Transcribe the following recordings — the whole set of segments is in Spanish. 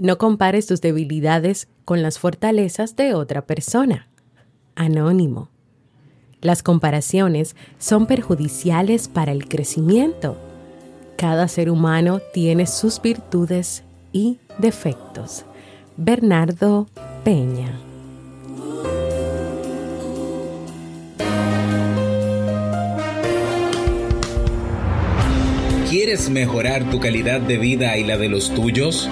No compares tus debilidades con las fortalezas de otra persona. Anónimo. Las comparaciones son perjudiciales para el crecimiento. Cada ser humano tiene sus virtudes y defectos. Bernardo Peña. ¿Quieres mejorar tu calidad de vida y la de los tuyos?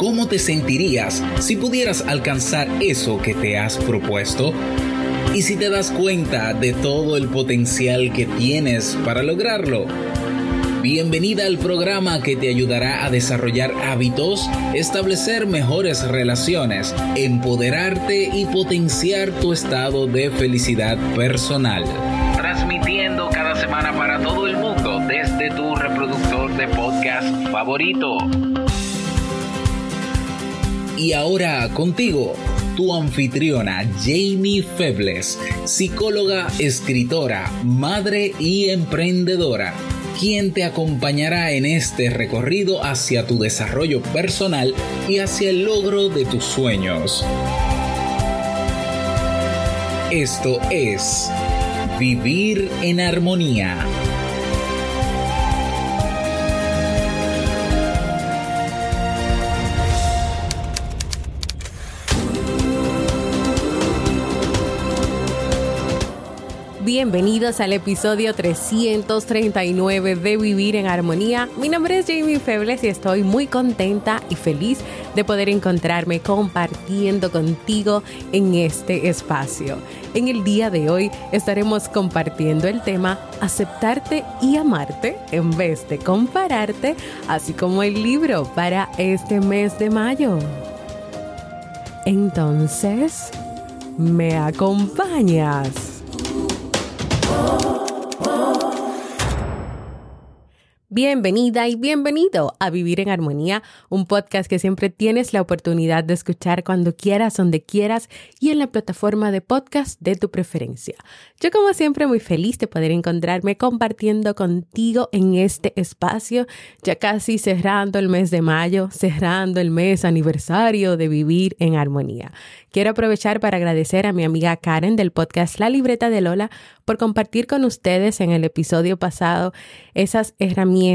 ¿Cómo te sentirías si pudieras alcanzar eso que te has propuesto? ¿Y si te das cuenta de todo el potencial que tienes para lograrlo? Bienvenida al programa que te ayudará a desarrollar hábitos, establecer mejores relaciones, empoderarte y potenciar tu estado de felicidad personal. Transmitiendo cada semana para todo el mundo desde tu reproductor de podcast favorito. Y ahora contigo, tu anfitriona Jamie Febles, psicóloga, escritora, madre y emprendedora, quien te acompañará en este recorrido hacia tu desarrollo personal y hacia el logro de tus sueños. Esto es Vivir en Armonía Bienvenidos al episodio 339 de Vivir en Armonía. Mi nombre es Jamie Febles y estoy muy contenta y feliz de poder encontrarme compartiendo contigo en este espacio. En el día de hoy estaremos compartiendo el tema aceptarte y amarte en vez de compararte, así como el libro para este mes de mayo. Entonces, ¿me acompañas? Bienvenida y bienvenido a Vivir en Armonía, un podcast que siempre tienes la oportunidad de escuchar cuando quieras, donde quieras y en la plataforma de podcast de tu preferencia. Yo como siempre muy feliz de poder encontrarme compartiendo contigo en este espacio, ya casi cerrando el mes de mayo, cerrando el mes aniversario de Vivir en Armonía. Quiero aprovechar para agradecer a mi amiga Karen del podcast La Libreta de Lola por compartir con ustedes en el episodio pasado esas herramientas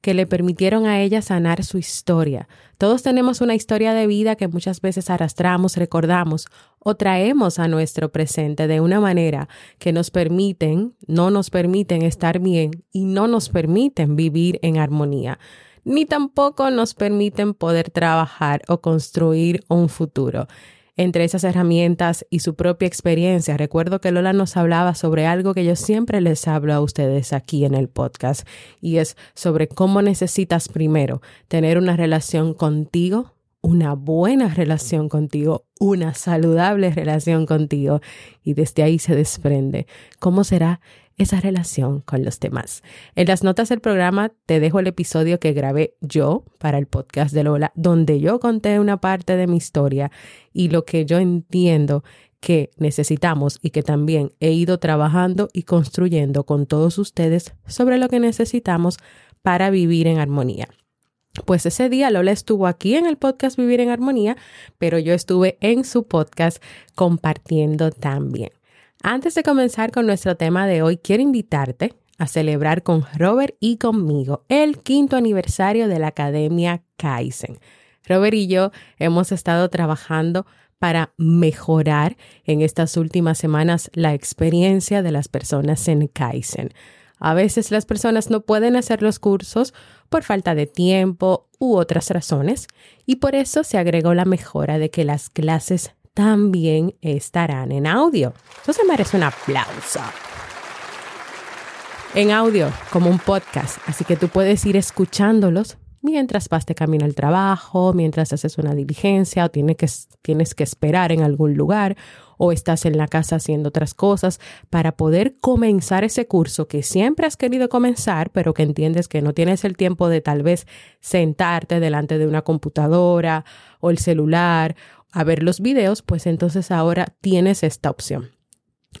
que le permitieron a ella sanar su historia. Todos tenemos una historia de vida que muchas veces arrastramos, recordamos o traemos a nuestro presente de una manera que nos permiten, no nos permiten estar bien y no nos permiten vivir en armonía ni tampoco nos permiten poder trabajar o construir un futuro entre esas herramientas y su propia experiencia. Recuerdo que Lola nos hablaba sobre algo que yo siempre les hablo a ustedes aquí en el podcast y es sobre cómo necesitas primero tener una relación contigo, una buena relación contigo, una saludable relación contigo y desde ahí se desprende cómo será esa relación con los demás. En las notas del programa te dejo el episodio que grabé yo para el podcast de Lola, donde yo conté una parte de mi historia y lo que yo entiendo que necesitamos y que también he ido trabajando y construyendo con todos ustedes sobre lo que necesitamos para vivir en armonía. Pues ese día Lola estuvo aquí en el podcast Vivir en Armonía, pero yo estuve en su podcast compartiendo también. Antes de comenzar con nuestro tema de hoy, quiero invitarte a celebrar con Robert y conmigo el quinto aniversario de la Academia Kaizen. Robert y yo hemos estado trabajando para mejorar en estas últimas semanas la experiencia de las personas en Kaizen. A veces las personas no pueden hacer los cursos por falta de tiempo u otras razones y por eso se agregó la mejora de que las clases también estarán en audio. Eso se merece un aplauso. En audio, como un podcast, así que tú puedes ir escuchándolos mientras vas de camino al trabajo, mientras haces una diligencia o tienes que, tienes que esperar en algún lugar o estás en la casa haciendo otras cosas para poder comenzar ese curso que siempre has querido comenzar, pero que entiendes que no tienes el tiempo de tal vez sentarte delante de una computadora o el celular a ver los videos, pues entonces ahora tienes esta opción.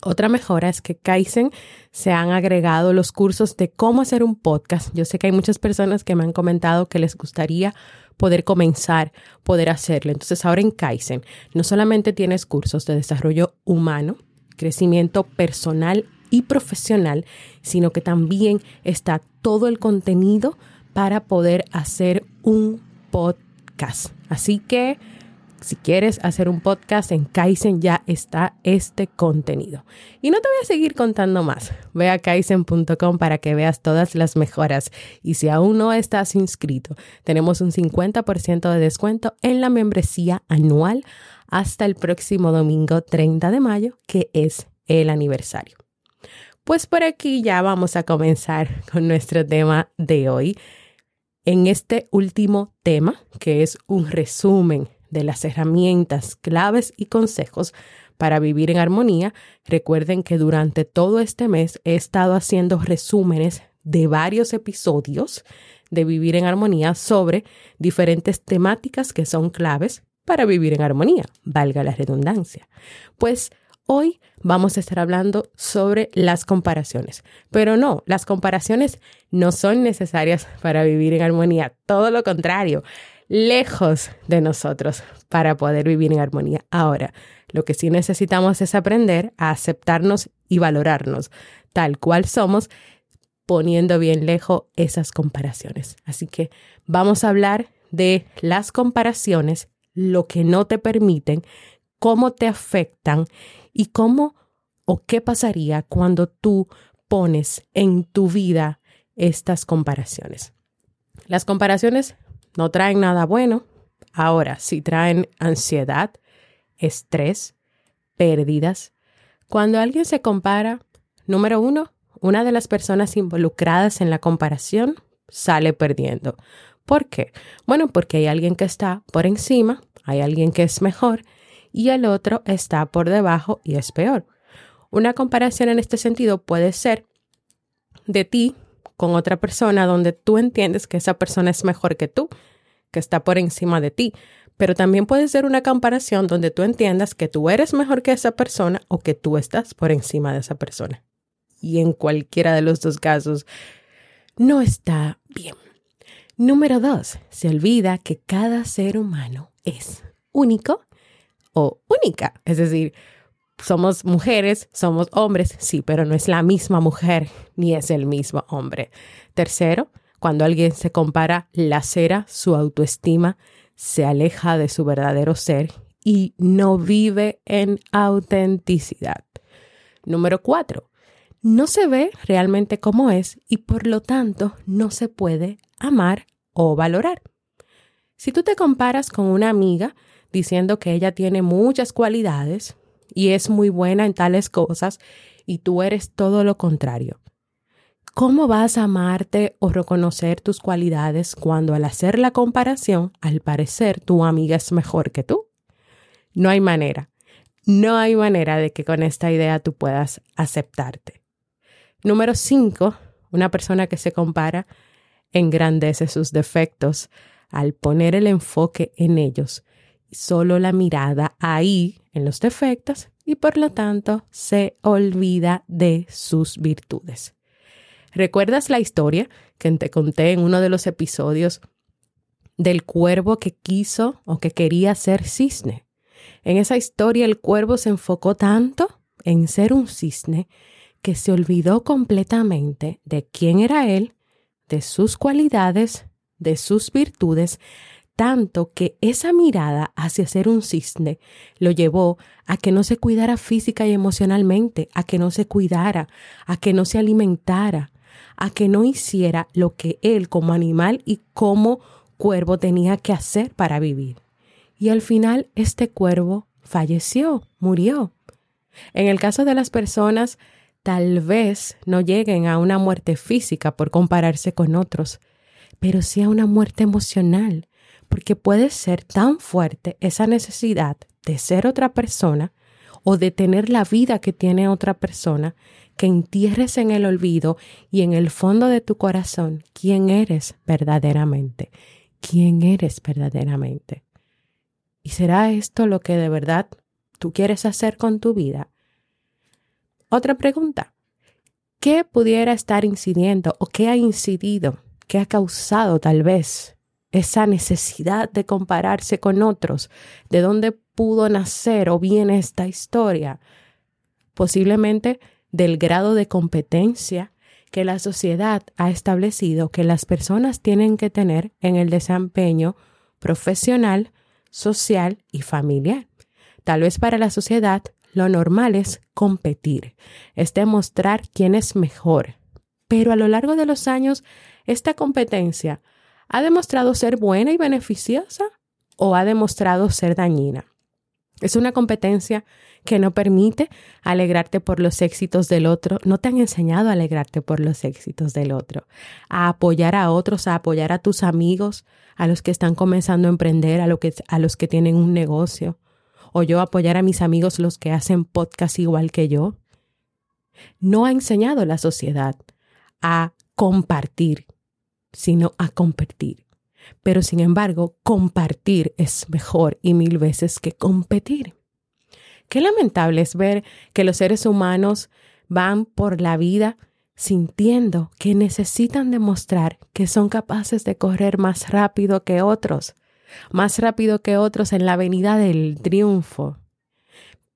Otra mejora es que Kaizen se han agregado los cursos de cómo hacer un podcast. Yo sé que hay muchas personas que me han comentado que les gustaría poder comenzar, poder hacerlo. Entonces ahora en Kaizen no solamente tienes cursos de desarrollo humano, crecimiento personal y profesional, sino que también está todo el contenido para poder hacer un podcast. Así que si quieres hacer un podcast en Kaizen ya está este contenido. Y no te voy a seguir contando más. Ve a kaizen.com para que veas todas las mejoras. Y si aún no estás inscrito, tenemos un 50% de descuento en la membresía anual hasta el próximo domingo 30 de mayo, que es el aniversario. Pues por aquí ya vamos a comenzar con nuestro tema de hoy. En este último tema, que es un resumen de las herramientas, claves y consejos para vivir en armonía, recuerden que durante todo este mes he estado haciendo resúmenes de varios episodios de Vivir en Armonía sobre diferentes temáticas que son claves para vivir en armonía, valga la redundancia. Pues hoy vamos a estar hablando sobre las comparaciones, pero no, las comparaciones no son necesarias para vivir en armonía, todo lo contrario lejos de nosotros para poder vivir en armonía. Ahora, lo que sí necesitamos es aprender a aceptarnos y valorarnos tal cual somos, poniendo bien lejos esas comparaciones. Así que vamos a hablar de las comparaciones, lo que no te permiten, cómo te afectan y cómo o qué pasaría cuando tú pones en tu vida estas comparaciones. Las comparaciones no traen nada bueno. Ahora, si traen ansiedad, estrés, pérdidas. Cuando alguien se compara, número uno, una de las personas involucradas en la comparación sale perdiendo. ¿Por qué? Bueno, porque hay alguien que está por encima, hay alguien que es mejor y el otro está por debajo y es peor. Una comparación en este sentido puede ser de ti con otra persona donde tú entiendes que esa persona es mejor que tú, que está por encima de ti. Pero también puede ser una comparación donde tú entiendas que tú eres mejor que esa persona o que tú estás por encima de esa persona. Y en cualquiera de los dos casos, no está bien. Número dos, se olvida que cada ser humano es único o única. Es decir, somos mujeres, somos hombres, sí, pero no es la misma mujer ni es el mismo hombre. Tercero, cuando alguien se compara, lacera su autoestima, se aleja de su verdadero ser y no vive en autenticidad. Número cuatro, no se ve realmente como es y por lo tanto no se puede amar o valorar. Si tú te comparas con una amiga diciendo que ella tiene muchas cualidades, y es muy buena en tales cosas y tú eres todo lo contrario. ¿Cómo vas a amarte o reconocer tus cualidades cuando al hacer la comparación, al parecer tu amiga es mejor que tú? No hay manera. No hay manera de que con esta idea tú puedas aceptarte. Número cinco, una persona que se compara engrandece sus defectos al poner el enfoque en ellos solo la mirada ahí en los defectos y por lo tanto se olvida de sus virtudes. ¿Recuerdas la historia que te conté en uno de los episodios del cuervo que quiso o que quería ser cisne? En esa historia el cuervo se enfocó tanto en ser un cisne que se olvidó completamente de quién era él, de sus cualidades, de sus virtudes, tanto que esa mirada hacia ser un cisne lo llevó a que no se cuidara física y emocionalmente, a que no se cuidara, a que no se alimentara, a que no hiciera lo que él como animal y como cuervo tenía que hacer para vivir. Y al final este cuervo falleció, murió. En el caso de las personas, tal vez no lleguen a una muerte física por compararse con otros, pero sí a una muerte emocional, porque puede ser tan fuerte esa necesidad de ser otra persona o de tener la vida que tiene otra persona que entierres en el olvido y en el fondo de tu corazón quién eres verdaderamente, quién eres verdaderamente. ¿Y será esto lo que de verdad tú quieres hacer con tu vida? Otra pregunta. ¿Qué pudiera estar incidiendo o qué ha incidido, qué ha causado tal vez esa necesidad de compararse con otros, de dónde pudo nacer o viene esta historia, posiblemente del grado de competencia que la sociedad ha establecido que las personas tienen que tener en el desempeño profesional, social y familiar. Tal vez para la sociedad lo normal es competir, es demostrar quién es mejor. Pero a lo largo de los años, esta competencia ha demostrado ser buena y beneficiosa o ha demostrado ser dañina. Es una competencia que no permite alegrarte por los éxitos del otro, no te han enseñado a alegrarte por los éxitos del otro, a apoyar a otros, a apoyar a tus amigos, a los que están comenzando a emprender, a, que, a los que tienen un negocio, o yo apoyar a mis amigos los que hacen podcast igual que yo. No ha enseñado la sociedad a compartir, sino a competir. Pero sin embargo, compartir es mejor y mil veces que competir. Qué lamentable es ver que los seres humanos van por la vida sintiendo que necesitan demostrar que son capaces de correr más rápido que otros, más rápido que otros en la avenida del triunfo.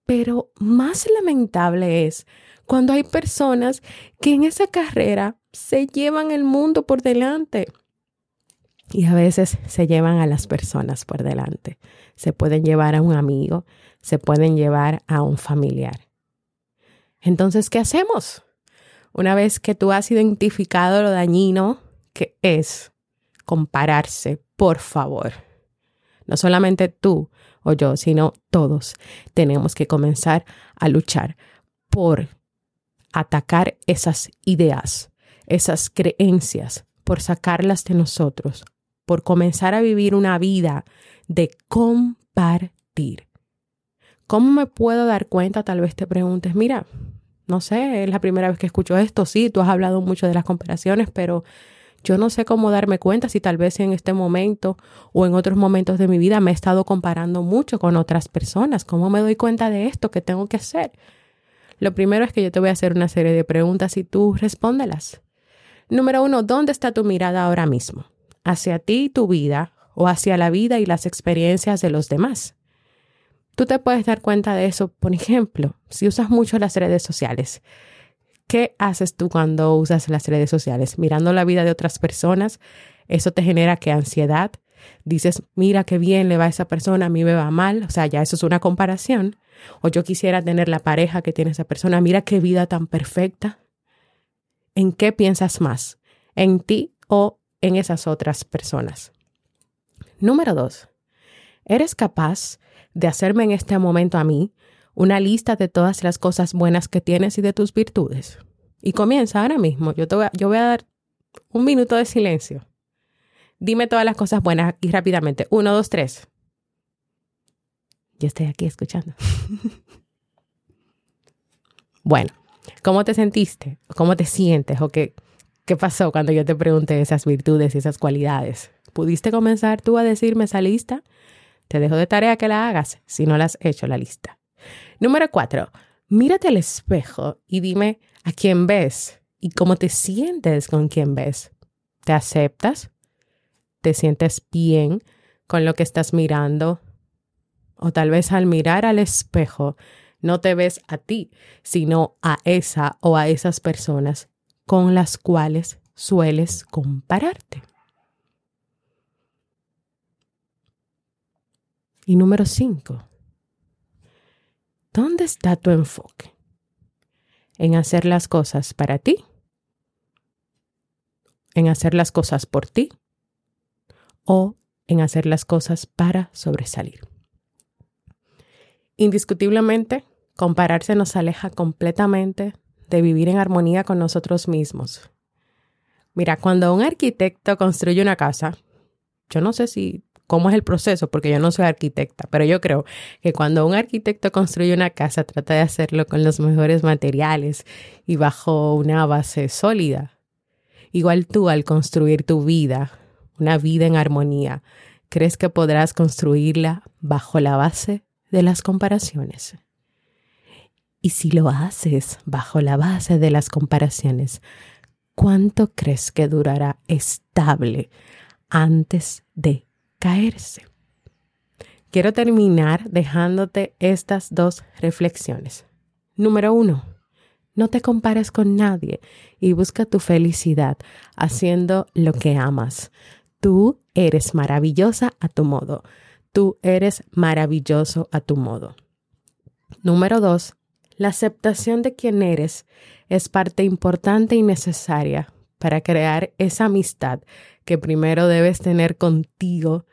Pero más lamentable es cuando hay personas que en esa carrera se llevan el mundo por delante. Y a veces se llevan a las personas por delante. Se pueden llevar a un amigo, se pueden llevar a un familiar. Entonces, ¿qué hacemos? Una vez que tú has identificado lo dañino que es compararse, por favor. No solamente tú o yo, sino todos tenemos que comenzar a luchar por atacar esas ideas, esas creencias, por sacarlas de nosotros, por comenzar a vivir una vida de compartir. ¿Cómo me puedo dar cuenta? Tal vez te preguntes, mira, no sé, es la primera vez que escucho esto, sí, tú has hablado mucho de las comparaciones, pero yo no sé cómo darme cuenta si tal vez en este momento o en otros momentos de mi vida me he estado comparando mucho con otras personas. ¿Cómo me doy cuenta de esto que tengo que hacer? Lo primero es que yo te voy a hacer una serie de preguntas y tú respóndelas. Número uno, ¿dónde está tu mirada ahora mismo? ¿Hacia ti y tu vida o hacia la vida y las experiencias de los demás? Tú te puedes dar cuenta de eso, por ejemplo, si usas mucho las redes sociales. ¿Qué haces tú cuando usas las redes sociales? Mirando la vida de otras personas, eso te genera que ansiedad. Dices, mira qué bien le va a esa persona, a mí me va mal. O sea, ya eso es una comparación. O yo quisiera tener la pareja que tiene esa persona. Mira qué vida tan perfecta. ¿En qué piensas más? ¿En ti o en esas otras personas? Número dos, ¿eres capaz de hacerme en este momento a mí una lista de todas las cosas buenas que tienes y de tus virtudes? Y comienza ahora mismo. Yo, te yo voy a dar un minuto de silencio. Dime todas las cosas buenas y rápidamente. Uno, dos, tres. Yo estoy aquí escuchando. bueno, ¿cómo te sentiste? ¿Cómo te sientes? ¿O qué, qué pasó cuando yo te pregunté esas virtudes y esas cualidades? ¿Pudiste comenzar tú a decirme esa lista? Te dejo de tarea que la hagas si no la has hecho la lista. Número cuatro, mírate al espejo y dime a quién ves y cómo te sientes con quién ves. ¿Te aceptas? ¿Te sientes bien con lo que estás mirando? O tal vez al mirar al espejo no te ves a ti, sino a esa o a esas personas con las cuales sueles compararte. Y número cinco, ¿dónde está tu enfoque? ¿En hacer las cosas para ti? ¿En hacer las cosas por ti? ¿O en hacer las cosas para sobresalir? Indiscutiblemente, compararse nos aleja completamente de vivir en armonía con nosotros mismos. Mira, cuando un arquitecto construye una casa, yo no sé si cómo es el proceso, porque yo no soy arquitecta, pero yo creo que cuando un arquitecto construye una casa, trata de hacerlo con los mejores materiales y bajo una base sólida. Igual tú al construir tu vida, una vida en armonía, ¿crees que podrás construirla bajo la base de las comparaciones? Y si lo haces bajo la base de las comparaciones, ¿cuánto crees que durará estable antes de caerse. Quiero terminar dejándote estas dos reflexiones. Número uno, no te compares con nadie y busca tu felicidad haciendo lo que amas. Tú eres maravillosa a tu modo. Tú eres maravilloso a tu modo. Número dos, la aceptación de quien eres es parte importante y necesaria para crear esa amistad que primero debes tener contigo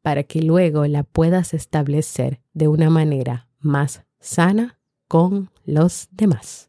para que luego la puedas establecer de una manera más sana con los demás.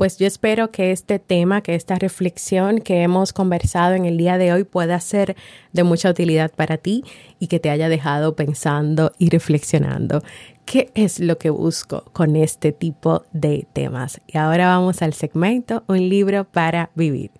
Pues yo espero que este tema, que esta reflexión que hemos conversado en el día de hoy pueda ser de mucha utilidad para ti y que te haya dejado pensando y reflexionando. ¿Qué es lo que busco con este tipo de temas? Y ahora vamos al segmento Un libro para vivir.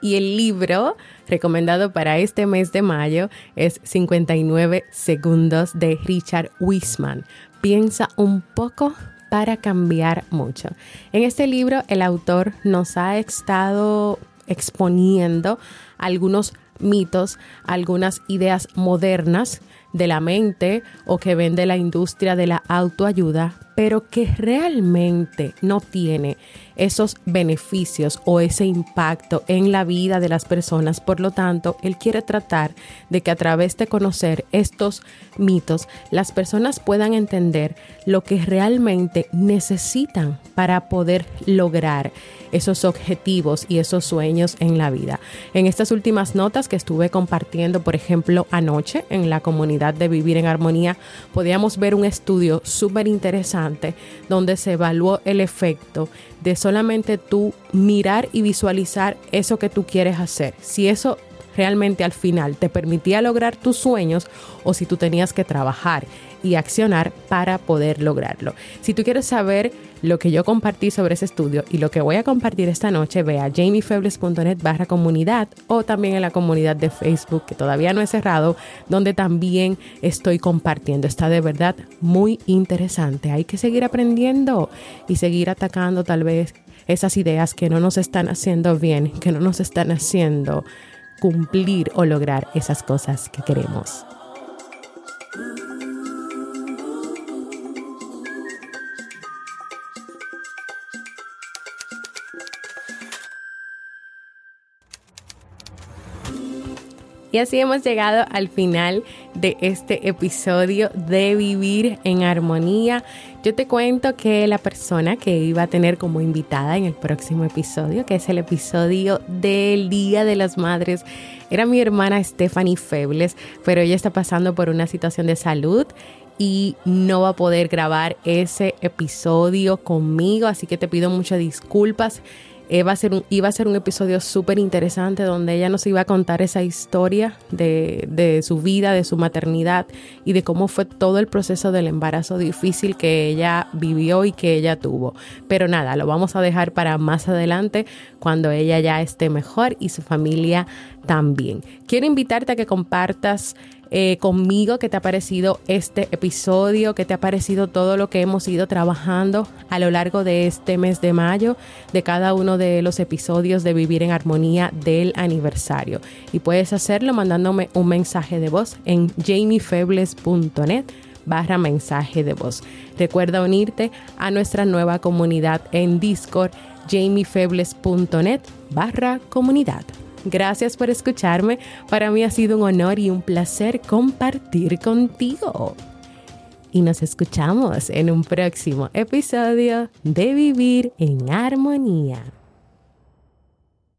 Y el libro recomendado para este mes de mayo es 59 segundos de Richard Wiseman. Piensa un poco para cambiar mucho. En este libro el autor nos ha estado exponiendo algunos mitos, algunas ideas modernas de la mente o que vende la industria de la autoayuda, pero que realmente no tiene esos beneficios o ese impacto en la vida de las personas. Por lo tanto, él quiere tratar de que a través de conocer estos mitos, las personas puedan entender lo que realmente necesitan para poder lograr esos objetivos y esos sueños en la vida. En estas últimas notas que estuve compartiendo, por ejemplo, anoche en la comunidad de Vivir en Armonía, podíamos ver un estudio súper interesante donde se evaluó el efecto de solamente tú mirar y visualizar eso que tú quieres hacer. Si eso realmente al final te permitía lograr tus sueños o si tú tenías que trabajar y accionar para poder lograrlo. Si tú quieres saber lo que yo compartí sobre ese estudio y lo que voy a compartir esta noche, ve a jamiefebles.net barra comunidad o también en la comunidad de Facebook que todavía no he cerrado, donde también estoy compartiendo. Está de verdad muy interesante. Hay que seguir aprendiendo y seguir atacando tal vez esas ideas que no nos están haciendo bien, que no nos están haciendo cumplir o lograr esas cosas que queremos. Y así hemos llegado al final de este episodio de Vivir en Armonía. Yo te cuento que la persona que iba a tener como invitada en el próximo episodio, que es el episodio del Día de las Madres, era mi hermana Stephanie Febles, pero ella está pasando por una situación de salud y no va a poder grabar ese episodio conmigo, así que te pido muchas disculpas iba a ser un, iba a ser un episodio súper interesante donde ella nos iba a contar esa historia de, de, su vida, de su maternidad y de cómo fue todo el proceso del embarazo difícil que ella vivió y que ella tuvo. Pero nada, lo vamos a dejar para más adelante cuando ella ya esté mejor y su familia también. Quiero invitarte a que compartas eh, conmigo qué te ha parecido este episodio, qué te ha parecido todo lo que hemos ido trabajando a lo largo de este mes de mayo, de cada uno de los episodios de Vivir en Armonía del aniversario. Y puedes hacerlo mandándome un mensaje de voz en jamiefebles.net barra mensaje de voz. Recuerda unirte a nuestra nueva comunidad en Discord jamiefebles.net barra comunidad. Gracias por escucharme. Para mí ha sido un honor y un placer compartir contigo. Y nos escuchamos en un próximo episodio de Vivir en Armonía.